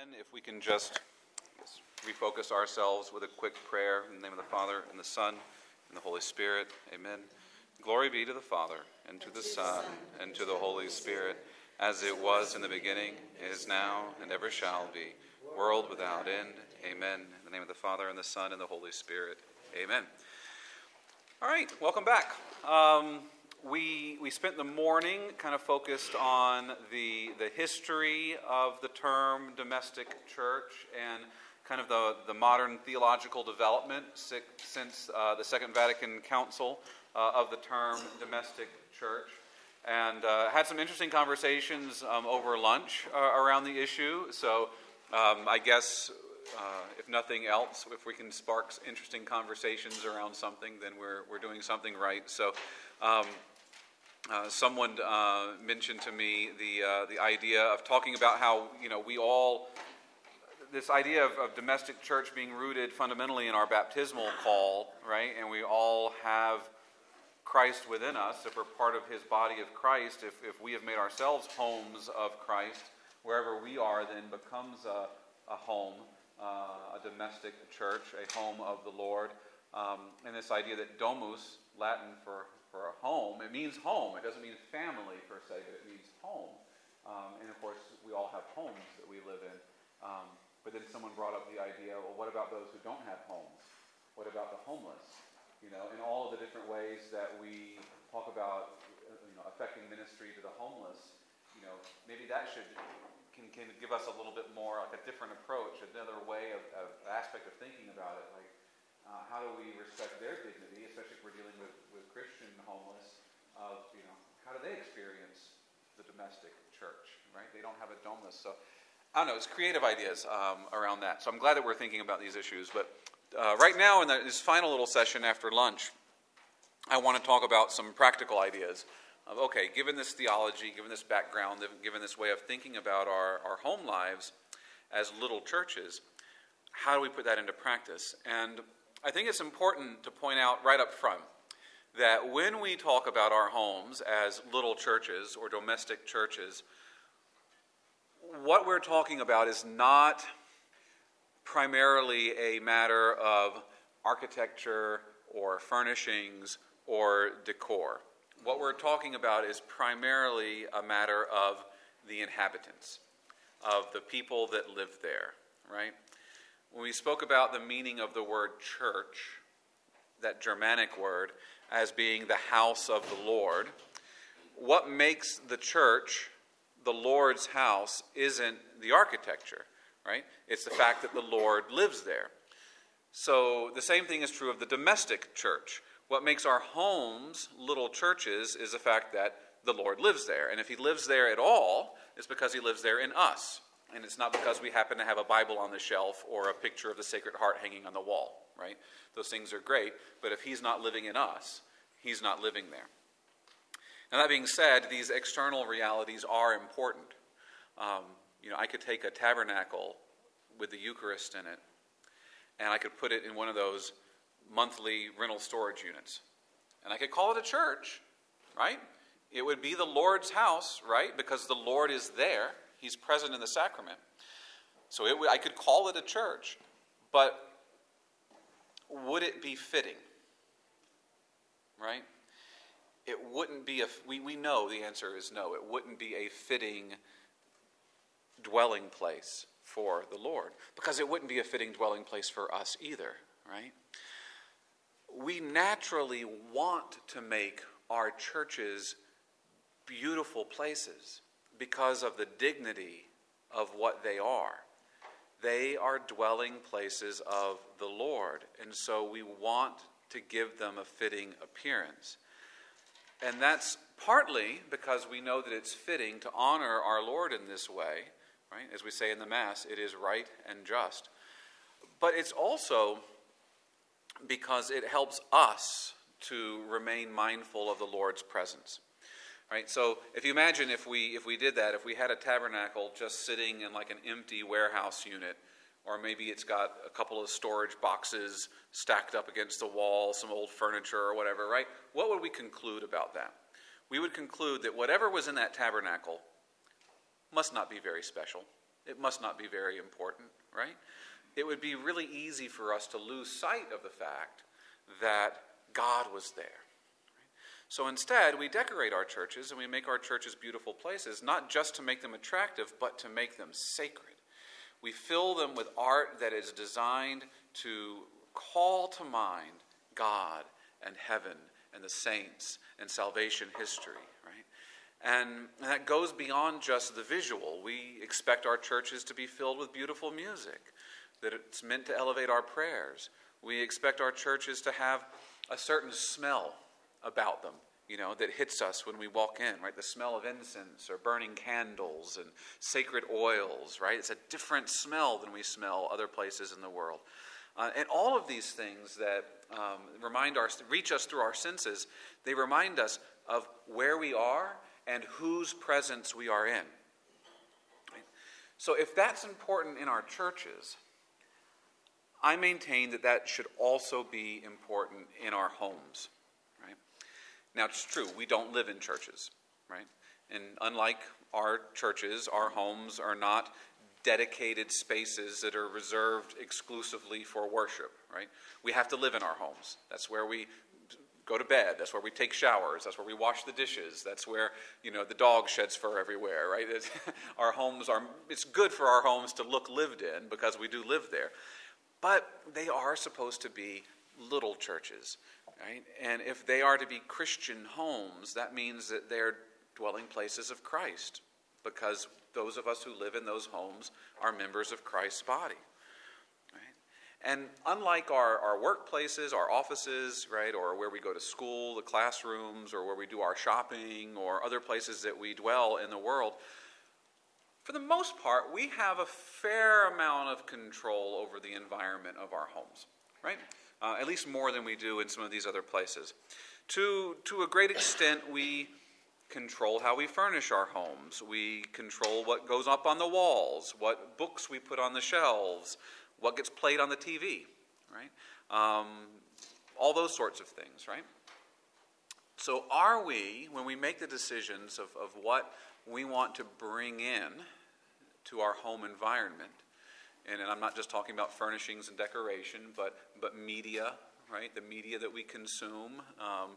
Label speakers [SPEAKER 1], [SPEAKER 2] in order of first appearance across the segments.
[SPEAKER 1] Amen. If we can just refocus ourselves with a quick prayer in the name of the Father, and the Son, and the Holy Spirit. Amen. Glory be to the Father, and to the Son, and to the Holy Spirit, as it was in the beginning, is now, and ever shall be, world without end. Amen. In the name of the Father, and the Son, and the Holy Spirit. Amen. All right, welcome back. Um, we, we spent the morning kind of focused on the, the history of the term domestic church and kind of the, the modern theological development since uh, the Second Vatican Council uh, of the term domestic church. And uh, had some interesting conversations um, over lunch uh, around the issue. So um, I guess uh, if nothing else, if we can spark interesting conversations around something, then we're, we're doing something right. So um, uh, someone uh, mentioned to me the, uh, the idea of talking about how, you know, we all, this idea of, of, domestic church being rooted fundamentally in our baptismal call, right? And we all have Christ within us. If we're part of his body of Christ, if, if we have made ourselves homes of Christ, wherever we are then becomes a, a home, uh, a domestic church, a home of the Lord. Um, and this idea that domus, Latin for for a home. It means home. It doesn't mean family per se, but it means home. Um, and of course, we all have homes that we live in. Um, but then someone brought up the idea well, what about those who don't have homes? What about the homeless? You know, in all of the different ways that we talk about you know, affecting ministry to the homeless, you know, maybe that should can, can give us a little bit more like a different approach, another way of, of aspect of thinking about it. Like, uh, how do we respect their dignity, especially if we're dealing with Christian homeless of, you know, how do they experience the domestic church, right? They don't have a domus. So I don't know, it's creative ideas um, around that. So I'm glad that we're thinking about these issues. But uh, right now, in the, this final little session after lunch, I want to talk about some practical ideas of, okay, given this theology, given this background, given this way of thinking about our, our home lives as little churches, how do we put that into practice? And I think it's important to point out right up front that when we talk about our homes as little churches or domestic churches, what we're talking about is not primarily a matter of architecture or furnishings or decor. What we're talking about is primarily a matter of the inhabitants, of the people that live there, right? When we spoke about the meaning of the word church, that Germanic word, as being the house of the Lord. What makes the church the Lord's house isn't the architecture, right? It's the fact that the Lord lives there. So the same thing is true of the domestic church. What makes our homes little churches is the fact that the Lord lives there. And if he lives there at all, it's because he lives there in us. And it's not because we happen to have a Bible on the shelf or a picture of the Sacred Heart hanging on the wall, right? Those things are great, but if He's not living in us, He's not living there. Now, that being said, these external realities are important. Um, you know, I could take a tabernacle with the Eucharist in it, and I could put it in one of those monthly rental storage units. And I could call it a church, right? It would be the Lord's house, right? Because the Lord is there, He's present in the sacrament. So it, I could call it a church, but would it be fitting? Right? It wouldn't be a, we, we know the answer is no. It wouldn't be a fitting dwelling place for the Lord because it wouldn't be a fitting dwelling place for us either, right? We naturally want to make our churches beautiful places because of the dignity of what they are. They are dwelling places of the Lord, and so we want to give them a fitting appearance. And that's partly because we know that it's fitting to honor our Lord in this way, right? As we say in the Mass, it is right and just. But it's also because it helps us to remain mindful of the Lord's presence. Right? So if you imagine if we if we did that, if we had a tabernacle just sitting in like an empty warehouse unit, or maybe it's got a couple of storage boxes stacked up against the wall, some old furniture or whatever, right? What would we conclude about that? We would conclude that whatever was in that tabernacle must not be very special, it must not be very important, right? It would be really easy for us to lose sight of the fact that God was there. So instead, we decorate our churches and we make our churches beautiful places, not just to make them attractive, but to make them sacred. We fill them with art that is designed to call to mind God and heaven and the saints and salvation history, right? And that goes beyond just the visual. We expect our churches to be filled with beautiful music, that it's meant to elevate our prayers. We expect our churches to have a certain smell about them, you know, that hits us when we walk in, right? The smell of incense or burning candles and sacred oils, right? It's a different smell than we smell other places in the world. Uh, and all of these things that um, remind our, reach us through our senses, they remind us of where we are and whose presence we are in. So, if that's important in our churches, I maintain that that should also be important in our homes. Now, it's true, we don't live in churches, right? And unlike our churches, our homes are not dedicated spaces that are reserved exclusively for worship, right? We have to live in our homes. That's where we go to bed. That's where we take showers. That's where we wash the dishes. That's where, you know, the dog sheds fur everywhere, right? our homes are, it's good for our homes to look lived in because we do live there. But they are supposed to be little churches, right? And if they are to be Christian homes, that means that they're dwelling places of Christ because those of us who live in those homes are members of Christ's body. And unlike our, our workplaces, our offices, right, or where we go to school, the classrooms, or where we do our shopping, or other places that we dwell in the world, for the most part, we have a fair amount of control over the environment of our homes, right? Uh, at least more than we do in some of these other places. To, to a great extent, we control how we furnish our homes. We control what goes up on the walls, what books we put on the shelves, what gets played on the TV, right? Um, all those sorts of things, right? So, are we, when we make the decisions of, of what we want to bring in to our home environment, and, and I'm not just talking about furnishings and decoration, but, but media, right? The media that we consume. Um,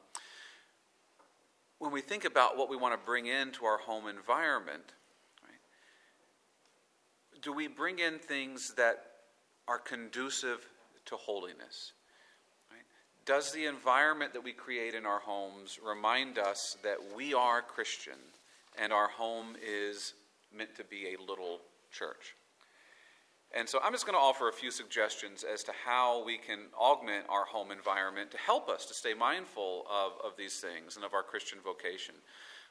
[SPEAKER 1] when we think about what we want to bring into our home environment, do we bring in things that are conducive to holiness? Right? Does the environment that we create in our homes remind us that we are Christian and our home is meant to be a little church? And so I'm just going to offer a few suggestions as to how we can augment our home environment to help us to stay mindful of, of these things and of our Christian vocation.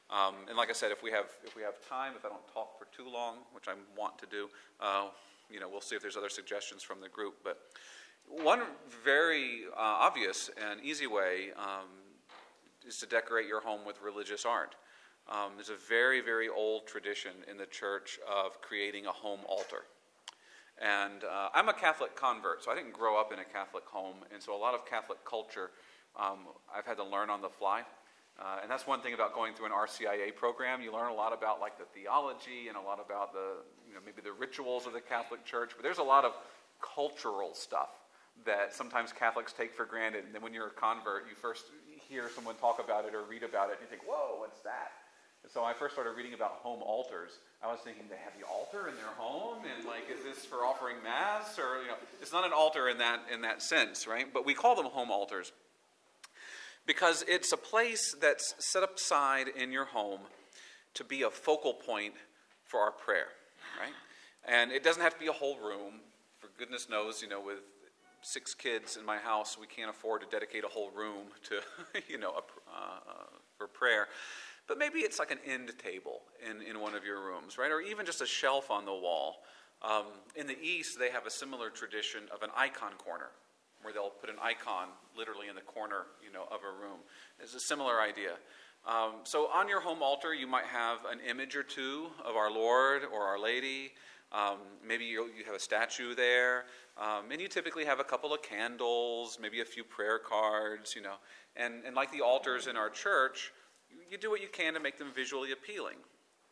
[SPEAKER 1] Um, and like I said, if we have if we have time, if I don't talk for too long, which I want to do, uh, you know, we'll see if there's other suggestions from the group. But one very uh, obvious and easy way um, is to decorate your home with religious art. Um, there's a very very old tradition in the church of creating a home altar. And uh, I'm a Catholic convert, so I didn't grow up in a Catholic home. And so a lot of Catholic culture um, I've had to learn on the fly. Uh, and that's one thing about going through an RCIA program. You learn a lot about like the theology and a lot about the, you know, maybe the rituals of the Catholic Church. But there's a lot of cultural stuff that sometimes Catholics take for granted. And then when you're a convert, you first hear someone talk about it or read about it, and you think, whoa, what's that? So I first started reading about home altars. I was thinking they have the altar in their home, and like, is this for offering mass, or you know, it's not an altar in that in that sense, right? But we call them home altars because it's a place that's set aside in your home to be a focal point for our prayer, right? And it doesn't have to be a whole room. For goodness knows, you know, with six kids in my house, we can't afford to dedicate a whole room to, you know, a, uh, uh, for prayer. But maybe it's like an end table in, in one of your rooms, right? Or even just a shelf on the wall. Um, in the East, they have a similar tradition of an icon corner, where they'll put an icon literally in the corner, you know, of a room. It's a similar idea. Um, so on your home altar, you might have an image or two of our Lord or Our Lady. Um, maybe you, you have a statue there, um, and you typically have a couple of candles, maybe a few prayer cards, you know. And, and like the altars in our church, you do what you can to make them visually appealing.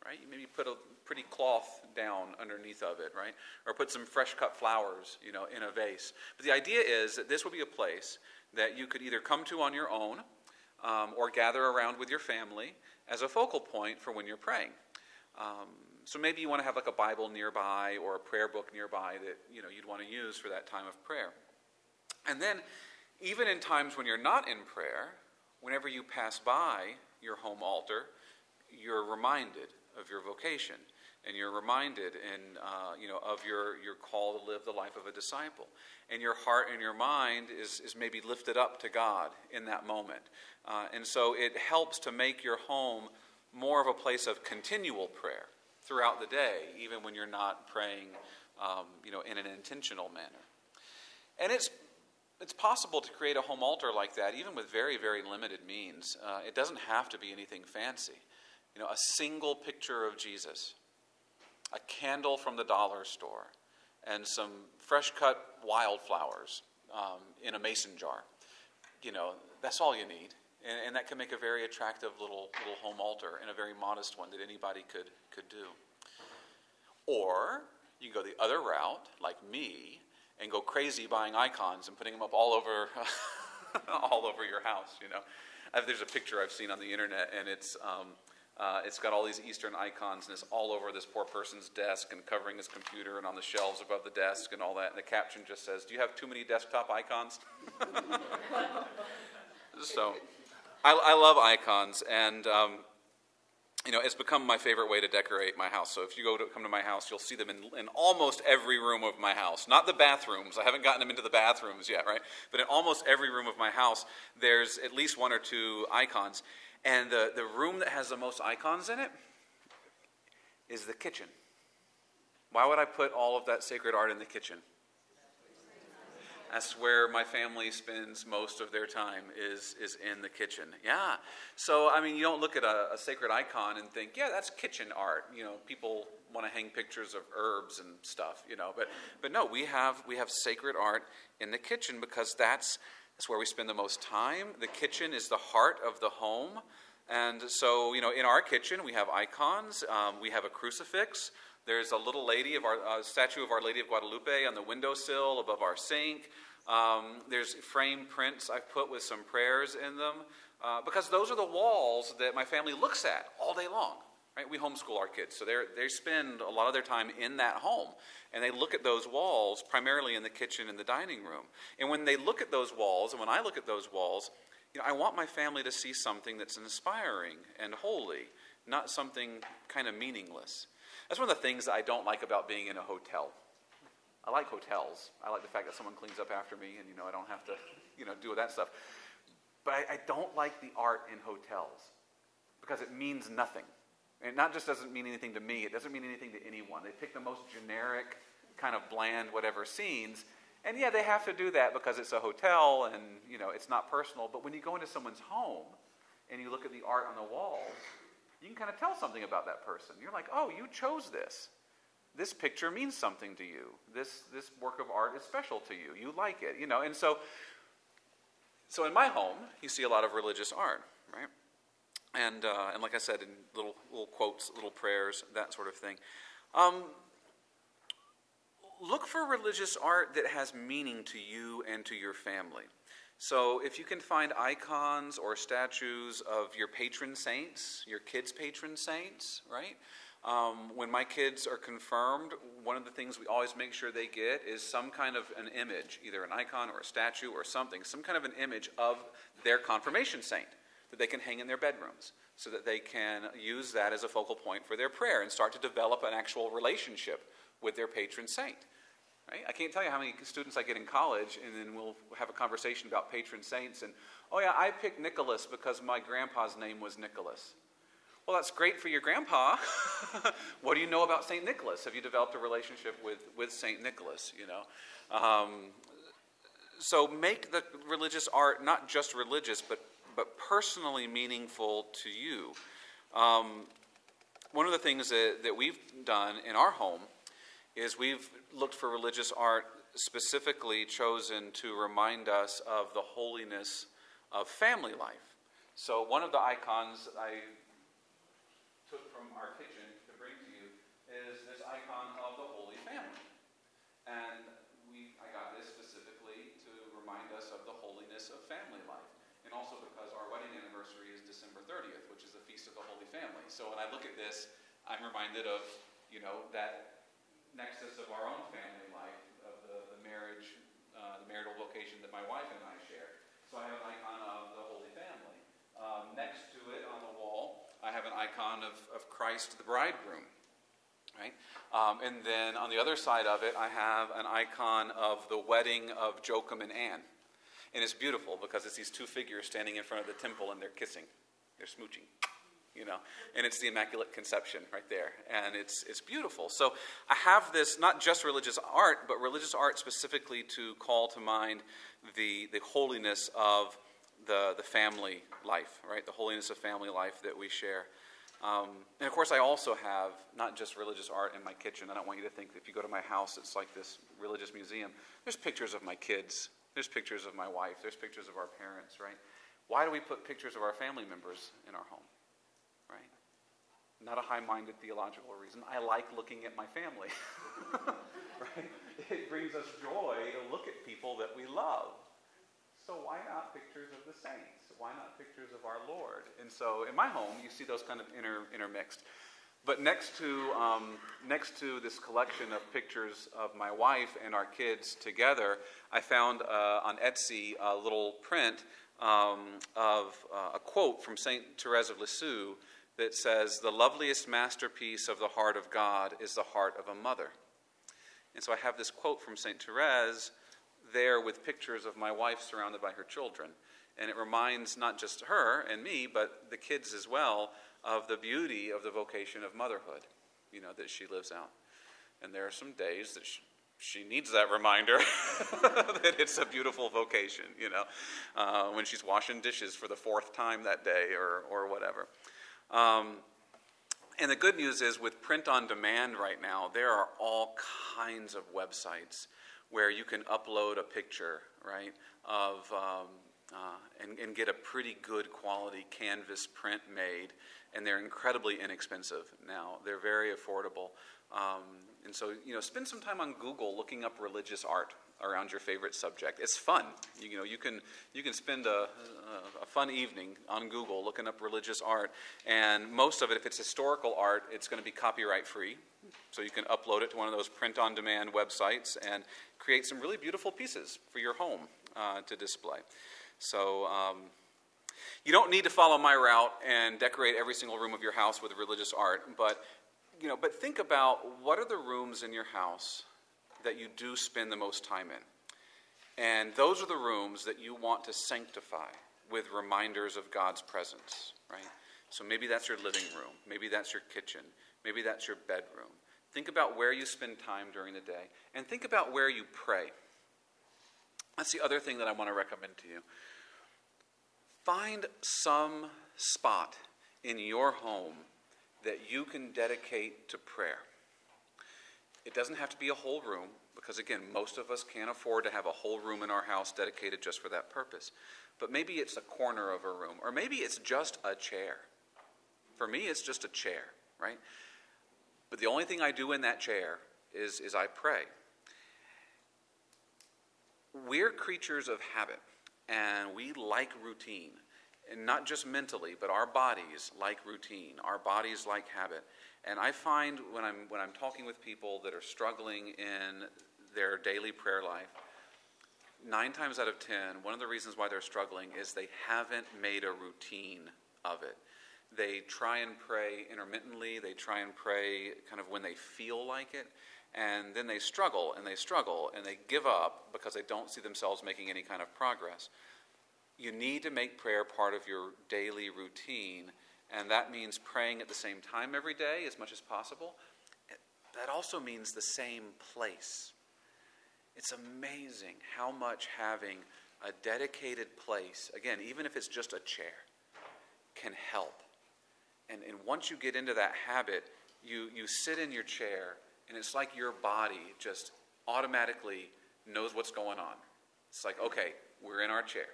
[SPEAKER 1] right? You maybe put a pretty cloth down underneath of it, right? Or put some fresh cut flowers, you know, in a vase. But the idea is that this will be a place that you could either come to on your own um, or gather around with your family as a focal point for when you're praying. Um, so maybe you want to have like a Bible nearby or a prayer book nearby that you know you'd want to use for that time of prayer. And then, even in times when you're not in prayer, whenever you pass by your home altar, you're reminded of your vocation and you're reminded and uh, you know of your, your call to live the life of a disciple. And your heart and your mind is, is maybe lifted up to god in that moment. Uh, and so it helps to make your home more of a place of continual prayer throughout the day even when you're not praying um, you know in an intentional manner. And it's it's possible to create a home altar like that even with very very limited means uh, it doesn't have to be anything fancy you know a single picture of jesus a candle from the dollar store, and some fresh cut wildflowers um, in a mason jar. You know, that's all you need. And, and, that can make a very attractive little, little home altar and a very modest one that anybody could, could do. Or you can go the other route, like me, and go crazy buying icons and putting them up all over, all over your house. You know, there's a picture I've seen on the internet, and it's um, uh, it's got all these Eastern icons and it's all over this poor person's desk and covering his computer and on the shelves above the desk and all that. And the caption just says, Do you have too many desktop icons? so I, I, love icons and. Um, you know, it's become my favorite way to decorate my house. So if you go to come to my house, you'll see them in, in almost every room of my house. Not the bathrooms. I haven't gotten them into the bathrooms yet, right? But in almost every room of my house, there's at least one or two icons. And the, the room that has the most icons in it is the kitchen. Why would I put all of that sacred art in the kitchen? That's where my family spends most of their time is, is in the kitchen. Yeah. So, I mean, you don't look at a, a sacred icon and think, yeah, that's kitchen art. You know, people want to hang pictures of herbs and stuff, you know. But, but no, we have, we have sacred art in the kitchen because that's it's where we spend the most time. The kitchen is the heart of the home. And so, you know, in our kitchen, we have icons, um, we have a crucifix. There's a little lady of our statue of Our Lady of Guadalupe on the windowsill above our sink. Um, there's frame prints I've put with some prayers in them uh, because those are the walls that my family looks at all day long. Right? We homeschool our kids, so they spend a lot of their time in that home. And they look at those walls primarily in the kitchen and the dining room. And when they look at those walls, and when I look at those walls, you know, I want my family to see something that's inspiring and holy, not something kind of meaningless. That's one of the things I don't like about being in a hotel. I like hotels. I like the fact that someone cleans up after me and, you know, I don't have to, you know, do that stuff. But I, I don't like the art in hotels because it means nothing. And it not just doesn't mean anything to me, it doesn't mean anything to anyone. They pick the most generic, kind of bland, whatever scenes. And yeah, they have to do that because it's a hotel and, you know, it's not personal. But when you go into someone's home and you look at the art on the walls, you can kind of tell something about that person. You're like, oh, you chose this. This picture means something to you. This, this work of art is special to you. You like it, you know. And so, so in my home, you see a lot of religious art, right? and uh, and like I said, in little little quotes, little prayers, that sort of thing. Um, look for religious art that has meaning to you and to your family. So if you can find icons or statues of your patron saints, your kids' patron saints, right? Um, when my kids are confirmed, one of the things we always make sure they get is some kind of an image, either an icon or a statue or something, some kind of an image of their confirmation saint that they can hang in their bedrooms so that they can use that as a focal point for their prayer and start to develop an actual relationship with their patron saint. Right? I can't tell you how many students I get in college, and then we'll have a conversation about patron saints. And, oh, yeah, I picked Nicholas because my grandpa's name was Nicholas. Well, that's great for your grandpa. what do you know about St. Nicholas? Have you developed a relationship with, with St. Nicholas? You know? Um, so make the religious art not just religious, but but personally meaningful to you. Um, one of the things that, that we've done in our home is we've looked for religious art specifically chosen to remind us of the holiness of family life. So, one of the icons I took from our kitchen to bring to you is this icon of the Holy Family. And we, I got this specifically to remind us of the holiness of family life. And also because our wedding anniversary is December 30th, which is the Feast of the Holy Family. So, when I look at this, I'm reminded of, you know, that nexus of our own family life, of the, the marriage, uh, the marital vocation that my wife and I share. So I have an icon of the Holy Family. Um, next to it on the wall, I have an icon of, of Christ the bridegroom. Right? Um, and then on the other side of it, I have an icon of the wedding of Joachim and Anne. And it's beautiful because it's these two figures standing in front of the temple and they're kissing, they're smooching you know, and it's the Immaculate Conception right there, and it's it's beautiful. So I have this not just religious art, but religious art specifically to call to mind the the holiness of the the family life, right? The holiness of family life that we share. Um, and of course, I also have not just religious art in my kitchen. I don't want you to think if you go to my house, it's like this religious museum. There's pictures of my kids. There's pictures of my wife. There's pictures of our parents, right? Why do we put pictures of our family members in our home? Not a high minded theological reason. I like looking at my family. right? It brings us joy to look at people that we love. So why not pictures of the saints? Why not pictures of our Lord? And so in my home, you see those kind of inter, intermixed. But next to, um, next to this collection of pictures of my wife and our kids together, I found uh, on Etsy a little print um, of uh, a quote from St. Therese of Lisieux that says, The loveliest masterpiece of the heart of God is the heart of a mother. And so I have this quote from St. Therese there with pictures of my wife surrounded by her children. And it reminds not just her and me, but the kids as well, of the beauty of the vocation of motherhood, you know, that she lives out. And there are some days that she, she needs that reminder that it's a beautiful vocation, you know, uh, when she's washing dishes for the fourth time that day or, or whatever. Um, and the good news is, with print on demand right now, there are all kinds of websites where you can upload a picture, right, of um, uh, and, and, get a pretty good quality canvas print made, and they're incredibly inexpensive now. They're very affordable, um, and so you know, spend some time on Google looking up religious art around your favorite subject. It's fun. You, you know, you can you can spend a, a, fun evening on Google looking up religious art, and most of it, if it's historical art, it's going to be copyright free. So you can upload it to one of those print-on-demand websites and create some really beautiful pieces for your home uh, to display. So. Um, you don't need to follow my route and decorate every single room of your house with religious art, but you know, but think about what are the rooms in your house that you do spend the most time in. And those are the rooms that you want to sanctify with reminders of God's presence, right? So maybe that's your living room, maybe that's your kitchen, maybe that's your bedroom. Think about where you spend time during the day, and think about where you pray. That's the other thing that I want to recommend to you. Find some spot in your home that you can dedicate to prayer. It doesn't have to be a whole room, because again, most of us can't afford to have a whole room in our house dedicated just for that purpose. But maybe it's a corner of a room, or maybe it's just a chair. For me, it's just a chair, right? But the only thing I do in that chair is, is I pray. We're creatures of habit, and we like routine. And not just mentally, but our bodies like routine. Our bodies like habit. And I find when I'm, when I'm talking with people that are struggling in their daily prayer life, nine times out of ten, one of the reasons why they're struggling is they haven't made a routine of it. They try and pray intermittently, they try and pray kind of when they feel like it, and then they struggle and they struggle and they give up because they don't see themselves making any kind of progress. You need to make prayer part of your daily routine and that means praying at the same time every day as much as possible. That also means the same place. It's amazing how much having a dedicated place, again, even if it's just a chair, can help. And, and once you get into that habit, you, you sit in your chair, and it's like your body just automatically knows what's going on. It's like, okay, we're in our chair.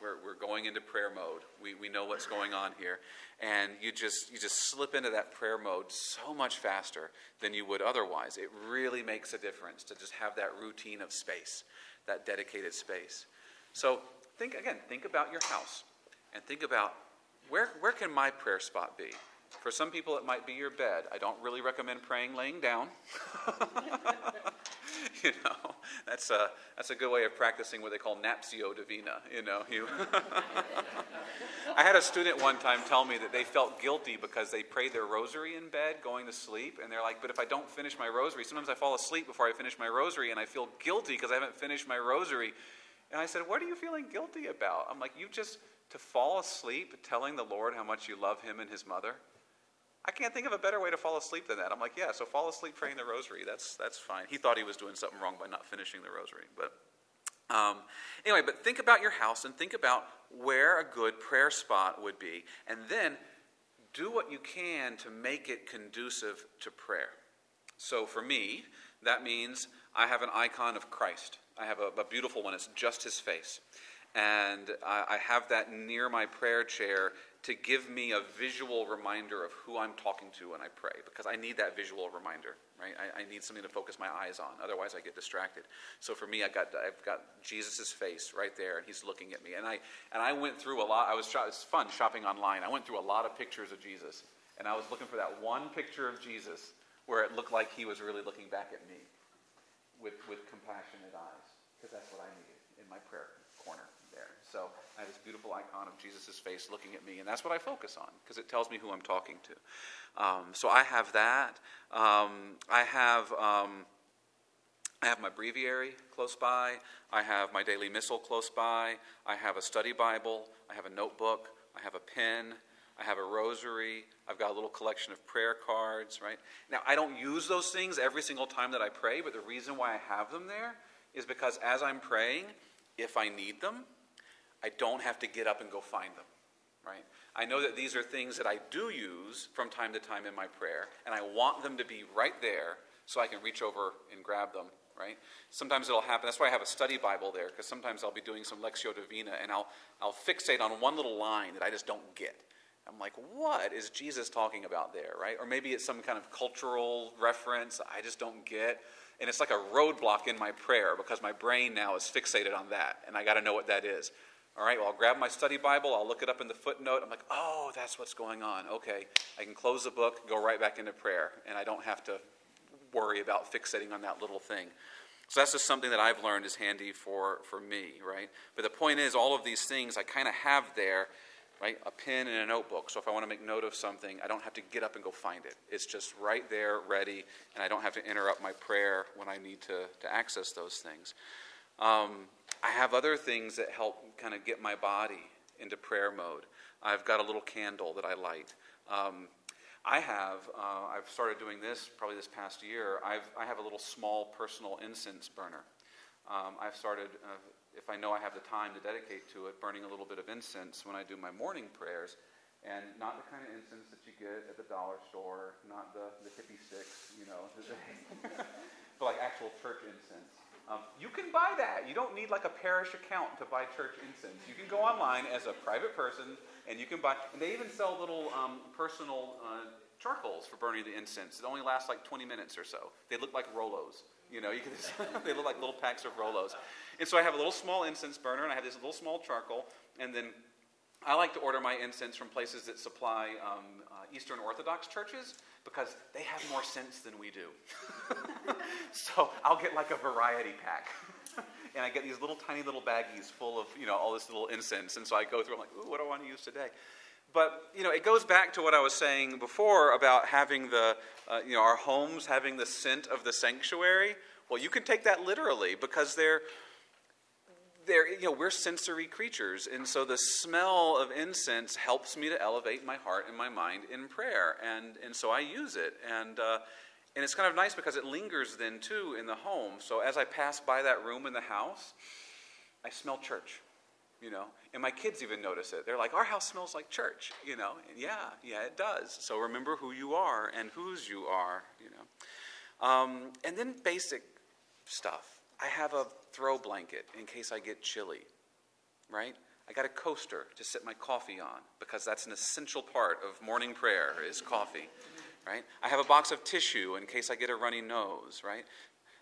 [SPEAKER 1] We're, we're going into prayer mode. We, we know what's going on here. And you just, you just slip into that prayer mode so much faster than you would otherwise. It really makes a difference to just have that routine of space, that dedicated space. So think again, think about your house and think about where, where can my prayer spot be? For some people, it might be your bed. I don't really recommend praying laying down. you know, that's a, that's a good way of practicing what they call napsio divina. You know, you. I had a student one time tell me that they felt guilty because they prayed their rosary in bed going to sleep, and they're like, "But if I don't finish my rosary, sometimes I fall asleep before I finish my rosary, and I feel guilty because I haven't finished my rosary." And I said, "What are you feeling guilty about?" I'm like, "You just to fall asleep telling the Lord how much you love Him and His mother." I can't think of a better way to fall asleep than that. I'm like, yeah, so fall asleep praying the rosary. That's, that's fine. He thought he was doing something wrong by not finishing the rosary. But um, anyway, but think about your house and think about where a good prayer spot would be. And then do what you can to make it conducive to prayer. So for me, that means I have an icon of Christ. I have a, a beautiful one, it's just his face. And I, I have that near my prayer chair to give me a visual reminder of who I'm talking to when I pray, because I need that visual reminder, right? I, I need something to focus my eyes on. Otherwise, I get distracted. So for me, I got I've got Jesus' face right there, and He's looking at me. And I and I went through a lot. I was it's fun shopping online. I went through a lot of pictures of Jesus, and I was looking for that one picture of Jesus where it looked like He was really looking back at me with with compassionate eyes, because that's what I needed in my prayer corner. So I have this beautiful icon of Jesus' face looking at me, and that's what I focus on because it tells me who I'm talking to. Um, so I have that. Um, I have. Um, I have my breviary close by. I have my daily missal close by. I have a study Bible. I have a notebook. I have a pen. I have a rosary. I've got a little collection of prayer cards, right? Now, I don't use those things every single time that I pray, but the reason why I have them there is because as I'm praying, if I need them, I don't have to get up and go find them, right? I know that these are things that I do use from time to time in my prayer, and I want them to be right there so I can reach over and grab them, right? Sometimes it'll happen. That's why I have a study Bible there, because sometimes I'll be doing some Lectio Divina, and I'll, I'll fixate on one little line that I just don't get. I'm like, what is Jesus talking about there, right? Or maybe it's some kind of cultural reference I just don't get. And it's like a roadblock in my prayer because my brain now is fixated on that, and I got to know what that is. All right, well, I'll grab my study Bible, I'll look it up in the footnote. I'm like, oh, that's what's going on. Okay, I can close the book, go right back into prayer, and I don't have to worry about fixating on that little thing. So that's just something that I've learned is handy for, for me, right? But the point is, all of these things I kind of have there, right? A pen and a notebook. So if I want to make note of something, I don't have to get up and go find it. It's just right there, ready, and I don't have to interrupt my prayer when I need to, to access those things. Um, I have other things that help kind of get my body into prayer mode. I've got a little candle that I light. Um, I have, uh, I've started doing this probably this past year. I've, I have a little small personal incense burner. Um, I've started, uh, if I know I have the time to dedicate to it, burning a little bit of incense when I do my morning prayers. And not the kind of incense that you get at the dollar store, not the, the hippie sticks, you know, but like actual church incense. Um, you can buy that. You don't need like a parish account to buy church incense. You can go online as a private person and you can buy, and they even sell little um, personal uh, charcoals for burning the incense. It only lasts like 20 minutes or so. They look like Rolos. You know, you can they look like little packs of Rolos. And so I have a little small incense burner and I have this little small charcoal, and then I like to order my incense from places that supply um, uh, Eastern Orthodox churches because they have more sense than we do. so I'll get like a variety pack. and I get these little tiny little baggies full of, you know, all this little incense. And so I go through, I'm like, ooh, what do I want to use today? But, you know, it goes back to what I was saying before about having the, uh, you know, our homes having the scent of the sanctuary. Well, you can take that literally because they're, there, you know, we're sensory creatures, and so the smell of incense helps me to elevate my heart and my mind in prayer, and and so I use it, and uh, and it's kind of nice because it lingers then too in the home. So as I pass by that room in the house, I smell church, you know, and my kids even notice it. They're like, "Our house smells like church," you know, and yeah, yeah, it does. So remember who you are and whose you are, you know, um, and then basic stuff I have a throw blanket in case I get chilly, right? I got a coaster to sit my coffee on because that's an essential part of morning prayer is coffee, right? I have a box of tissue in case I get a runny nose, right?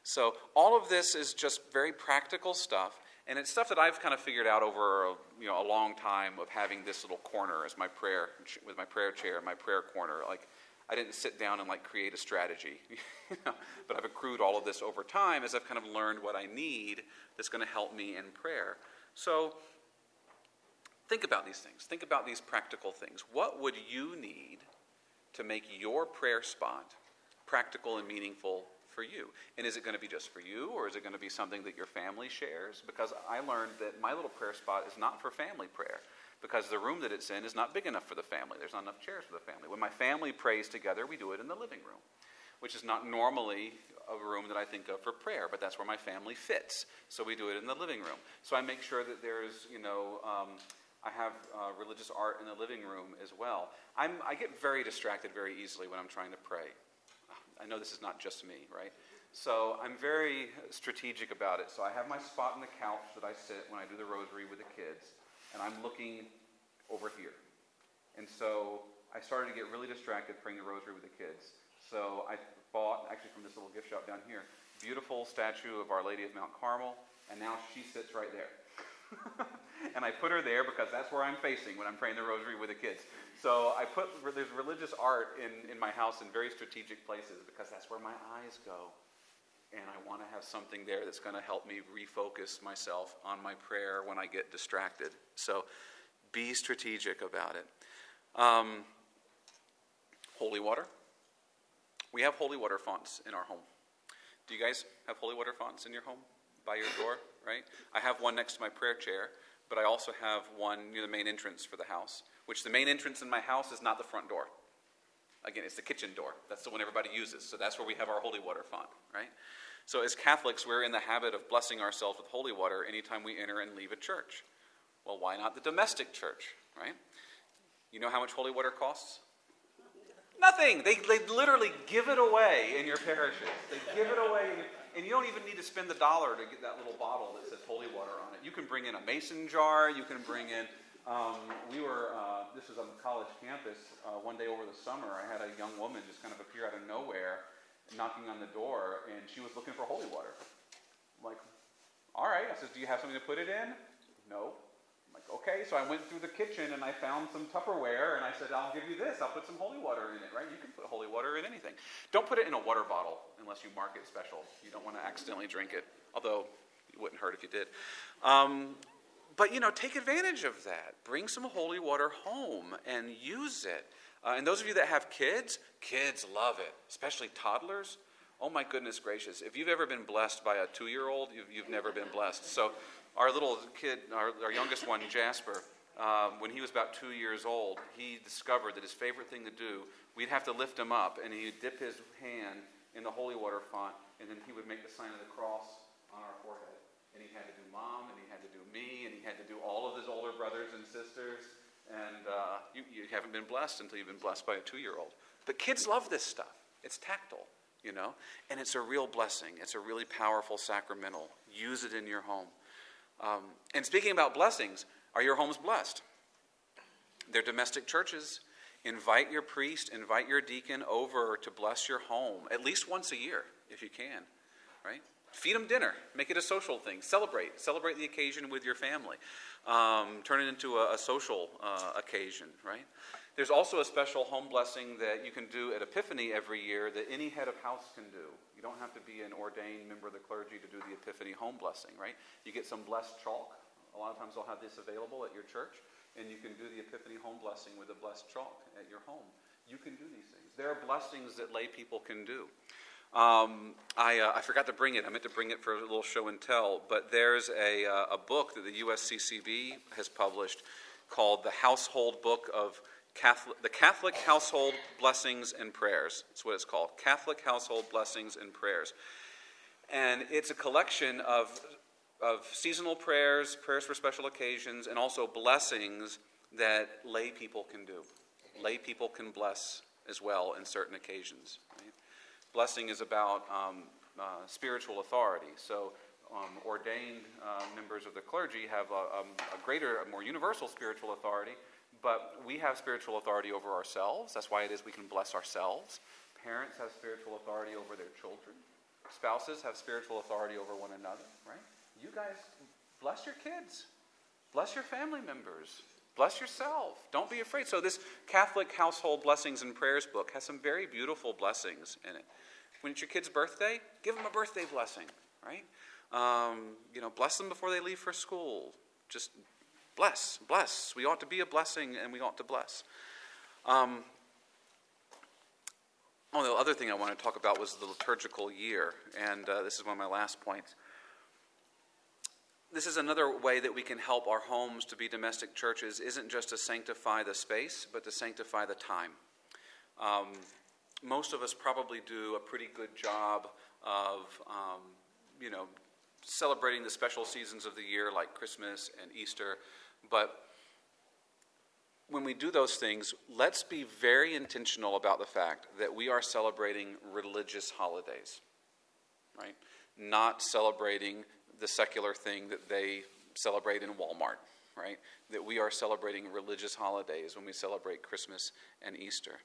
[SPEAKER 1] So all of this is just very practical stuff, And it's stuff that I've kind of figured out over a, you know, a long time of having this little corner as my prayer, with my prayer chair, my prayer corner. Like, I didn't sit down and like create a strategy, but I've accrued all of this over time as I've kind of learned what I need that's going to help me in prayer. So think about these things. Think about these practical things. What would you need to make your prayer spot practical and meaningful for you? And is it going to be just for you, or is it going to be something that your family shares? Because I learned that my little prayer spot is not for family prayer because the room that it's in is not big enough for the family. There's not enough chairs for the family. When my family prays together, we do it in the living room, which is not normally a room that I think of for prayer, but that's where my family fits. So we do it in the living room. So I make sure that there's, you know, um, I have uh, religious art in the living room as well. I'm, I get very distracted very easily when I'm trying to pray. I know this is not just me, right? So I'm very strategic about it. So I have my spot on the couch that I sit when I do the rosary with the kids and I'm looking over here. And so I started to get really distracted praying the rosary with the kids. So I bought, actually from this little gift shop down here, beautiful statue of Our Lady of Mount Carmel, and now she sits right there. and I put her there because that's where I'm facing when I'm praying the rosary with the kids. So I put there's religious art in, in my house in very strategic places because that's where my eyes go and I want to have something there that's going to help me refocus myself on my prayer when I get distracted. So be strategic about it. Um, holy water. We have holy water fonts in our home. Do you guys have holy water fonts in your home by your door, right? I have one next to my prayer chair, but I also have one near the main entrance for the house, which the main entrance in my house is not the front door. Again, it's the kitchen door. That's the one everybody uses. So that's where we have our holy water font, right? So, as Catholics, we're in the habit of blessing ourselves with holy water anytime we enter and leave a church. Well, why not the domestic church, right? You know how much holy water costs? Nothing. They, they literally give it away in your parishes. They give it away, and you don't even need to spend the dollar to get that little bottle that says holy water on it. You can bring in a mason jar. You can bring in. Um, we were. Uh, this was on the college campus. Uh, one day over the summer, I had a young woman just kind of appear out of nowhere knocking on the door, and she was looking for holy water. I'm like, all right. I says, do you have something to put it in? No. I'm like, okay. So I went through the kitchen and I found some Tupperware, and I said, I'll give you this. I'll put some holy water in it, right? You can put holy water in anything. Don't put it in a water bottle unless you mark it special. You don't want to accidentally drink it, although it wouldn't hurt if you did. Um, but you know, take advantage of that. Bring some holy water home and use it. Uh, and those of you that have kids, kids love it, especially toddlers. Oh my goodness gracious. If you've ever been blessed by a two year old, you've, you've, never been blessed. So, our little kid, our, our youngest one, Jasper, um, when he was about two years old, he discovered that his favorite thing to do, we'd have to lift him up, and he'd dip his hand in the holy water font, and then he would make the sign of the cross on our forehead. And he had to do mom, and he had to do me, and he had to do all of his older brothers and sisters. And uh, you, you haven't been blessed until you've been blessed by a two year old. But kids love this stuff. It's tactile, you know, and it's a real blessing. It's a really powerful sacramental. Use it in your home. Um, and speaking about blessings, are your homes blessed? They're domestic churches. Invite your priest, invite your deacon over to bless your home at least once a year if you can, right? Feed them dinner. Make it a social thing. Celebrate. Celebrate the occasion with your family. Um, turn it into a, a social uh, occasion, right? There's also a special home blessing that you can do at Epiphany every year that any head of house can do. You don't have to be an ordained member of the clergy to do the Epiphany home blessing, right? You get some blessed chalk. A lot of times they'll have this available at your church, and you can do the Epiphany home blessing with a blessed chalk at your home. You can do these things. There are blessings that lay people can do. Um, I, uh, I, forgot to bring it. I meant to bring it for a little show and tell, but there's a, uh, a book that the USCCB has published called The Household Book of Catholic, The Catholic Household Blessings and Prayers. That's what it's called Catholic Household Blessings and Prayers. And it's a collection of, of seasonal prayers, prayers for special occasions, and also blessings that lay people can do. Lay people can bless as well in certain occasions. Right? Blessing is about um, uh, spiritual authority. So, um, ordained uh, members of the clergy have a, um, a, greater, a more universal spiritual authority, but we have spiritual authority over ourselves. That's why it is we can bless ourselves. Parents have spiritual authority over their children. Spouses have spiritual authority over one another, right? You guys bless your kids, bless your family members, bless yourself. Don't be afraid. So, this Catholic Household Blessings and Prayers book has some very beautiful blessings in it. When it's your kid's birthday, give them a birthday blessing, right? Um, you know, bless them before they leave for school. Just bless, bless. We ought to be a blessing and we ought to bless. Um, oh, the other thing I want to talk about was the liturgical year, and uh, this is one of my last points. This is another way that we can help our homes to be domestic churches, isn't just to sanctify the space, but to sanctify the time. Um, most of us probably do a pretty good job of, um, you know, celebrating the special seasons of the year like Christmas and Easter, but when we do those things, let's be very intentional about the fact that we are celebrating religious holidays, right? Not celebrating the secular thing that they celebrate in Walmart, right? That we are celebrating religious holidays when we celebrate Christmas and Easter.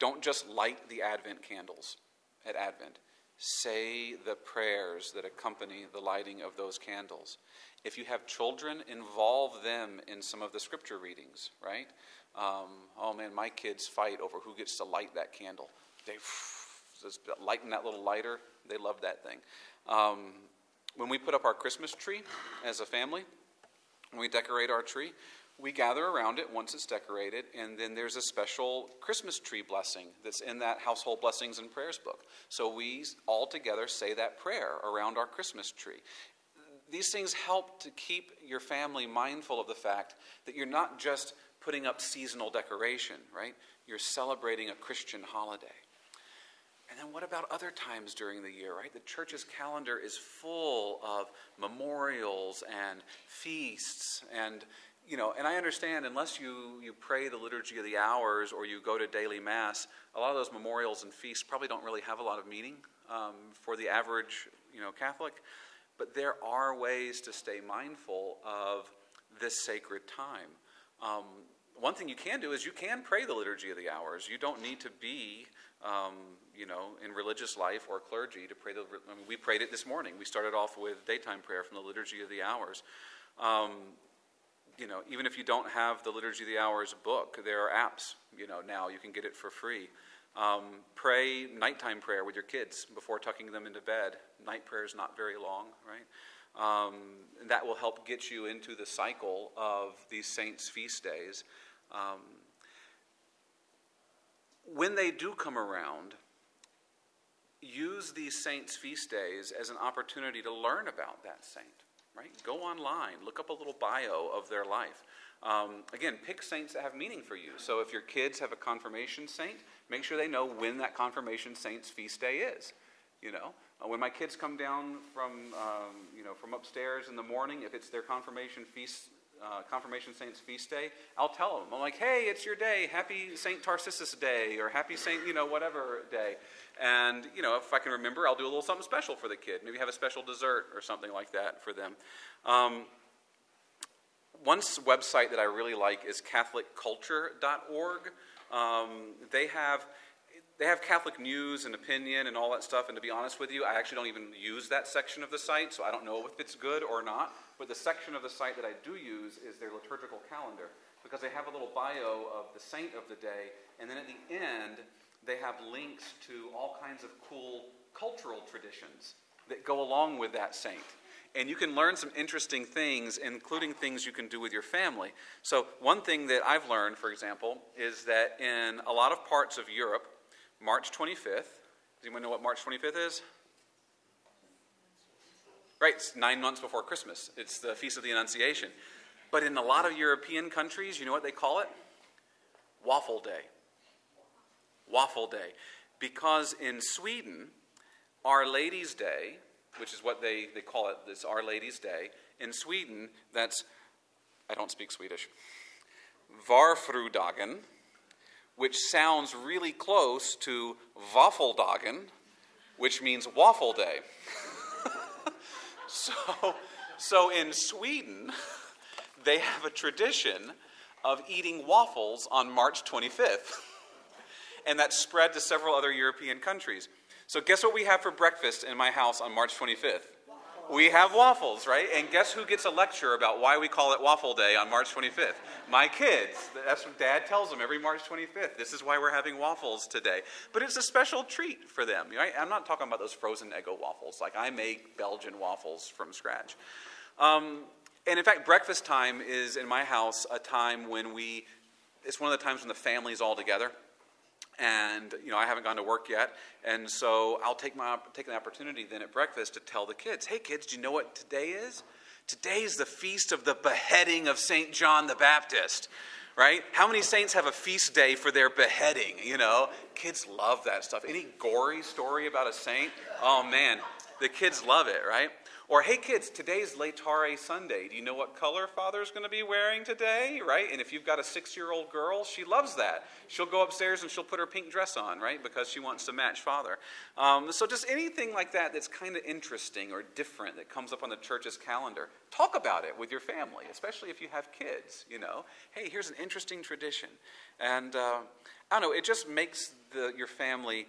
[SPEAKER 1] Don't just light the Advent candles at Advent. Say the prayers that accompany the lighting of those candles. If you have children, involve them in some of the scripture readings, right? Um, oh man, my kids fight over who gets to light that candle. They just lighting that little lighter. They love that thing. Um, when we put up our Christmas tree as a family, when we decorate our tree, we gather around it once it's decorated, and then there's a special Christmas tree blessing that's in that Household Blessings and Prayers book. So we all together say that prayer around our Christmas tree these things help to keep your family mindful of the fact that you're not just putting up seasonal decoration, right? You're celebrating a Christian holiday. And then what about other times during the year, right? The church's calendar is full of memorials and feasts and you know, and I understand unless you, you pray the liturgy of the hours or you go to daily mass, a lot of those memorials and feasts probably don't really have a lot of meaning um, for the average, you know, Catholic. But there are ways to stay mindful of this sacred time. Um, one thing you can do is you can pray the liturgy of the hours. You don't need to be, um, you know, in religious life or clergy to pray the. I mean, we prayed it this morning. We started off with daytime prayer from the liturgy of the hours. Um, you know, even if you don't have the liturgy of the hours book, there are apps. You know, now you can get it for free. Um, pray nighttime prayer with your kids before tucking them into bed. Night prayer is not very long, right? Um, that will help get you into the cycle of these saints' feast days. Um, when they do come around, use these saints' feast days as an opportunity to learn about that saint, right? Go online, look up a little bio of their life. Um, again, pick saints that have meaning for you. So if your kids have a confirmation saint, make sure they know when that confirmation saint's feast day is. You know, uh, when my kids come down from um, you know from upstairs in the morning, if it's their confirmation feast. Uh, confirmation Saint's feast day, I'll tell them. I'm like, hey, it's your day. Happy Saint Tarcissus Day, or Happy Saint, you know, whatever day. And you know, if I can remember, I'll do a little something special for the kid. Maybe have a special dessert or something like that for them. Um, one website that I really like is CatholicCulture.org. Um, they have they have Catholic news and opinion and all that stuff. And to be honest with you, I actually don't even use that section of the site, so I don't know if it's good or not. But the section of the site that I do use is their liturgical calendar because they have a little bio of the saint of the day, and then at the end they have links to all kinds of cool cultural traditions that go along with that saint and you can learn some interesting things, including things you can do with your family. So, one thing that I've learned, for example, is that in a lot of parts of Europe, March 25th, does anyone know what March 25th is? Right, it's nine months before Christmas. It's the Feast of the Annunciation. But in a lot of European countries, you know what they call it? Waffle Day. Waffle Day. Because in Sweden, Our Lady's Day which is what they, they call it, it's Our Lady's Day. In Sweden, that's, I don't speak Swedish, Varfrudagen, which sounds really close to Waffeldagen, which means waffle day. so, so in Sweden, they have a tradition of eating waffles on March 25th. And that's spread to several other European countries. So, guess what we have for breakfast in my house on March 25th? We have waffles, right? And guess who gets a lecture about why we call it Waffle Day on March 25th? My kids. That's what dad tells them every March 25th. This is why we're having waffles today. But it's a special treat for them, right? I'm not talking about those frozen Eggo waffles. Like I make Belgian waffles from scratch. Um, and in fact, breakfast time is in my house a time when we, it's one of the times when the family's all together and you know I haven't gone to work yet, and so I'll take my take an opportunity then at breakfast to tell the kids, "Hey kids, do you know what today is? Today is the feast of the beheading of Saint John the Baptist." Right? How many saints have a feast day for their beheading? You know, kids love that stuff. Any gory story about a saint? Oh man, the kids love it, right? Or, hey kids, today's Laetare Sunday. Do you know what color Father's going to be wearing today? Right? And if you've got a six year old girl, she loves that. She'll go upstairs and she'll put her pink dress on, right? Because she wants to match Father. Um, so, just anything like that that's kind of interesting or different that comes up on the church's calendar, talk about it with your family, especially if you have kids. You know, hey, here's an interesting tradition. And uh, I don't know, it just makes the, your family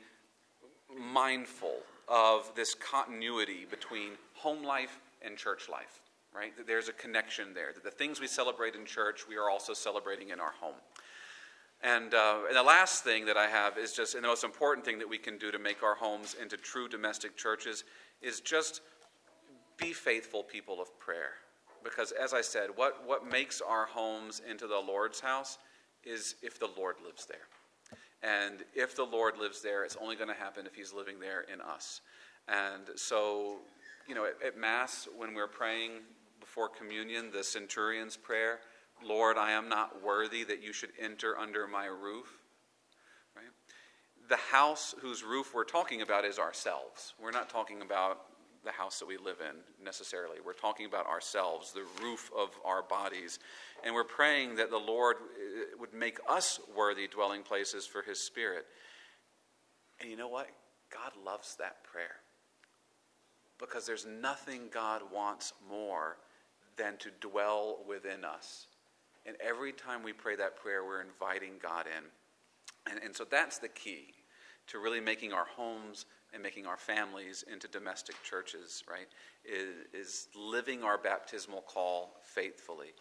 [SPEAKER 1] mindful of this continuity between home life and church life, right? There's a connection there. That the things we celebrate in church, we are also celebrating in our home. And, uh, and the last thing that I have is just, and the most important thing that we can do to make our homes into true domestic churches is just be faithful people of prayer. Because as I said, what, what makes our homes into the Lord's house is if the Lord lives there. And if the Lord lives there, it's only going to happen if He's living there in us. And so, you know, at, at, Mass, when we're praying before communion, the centurion's prayer, Lord, I am not worthy that you should enter under my roof. Right? The house whose roof we're talking about is ourselves. We're not talking about the house that we live in necessarily. We're talking about ourselves, the roof of our bodies. And we're praying that the Lord uh, would make us worthy dwelling places for His Spirit. And you know what? God loves that prayer. Because there's nothing God wants more than to dwell within us. And every time we pray that prayer, we're inviting God in. And, and so that's the key to really making our homes and making our families into domestic churches, right, is, is living our baptismal call faithfully.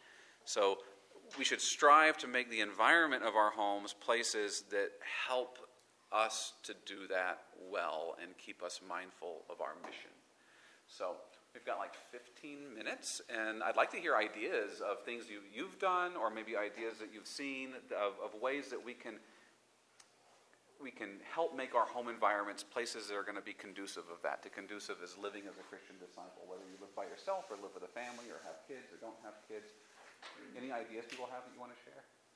[SPEAKER 1] So we should strive to make the environment of our homes places that help us to do that well and keep us mindful of our mission. So we've got like 15 minutes, and I'd like to hear ideas of things you, you've done or maybe ideas that you've seen of, of ways that we can we can help make our home environments places that are going to be conducive of that, to conducive as living as a Christian disciple, whether you live by yourself or live with a family or have kids or don't have kids. Any ideas people have that you want to share?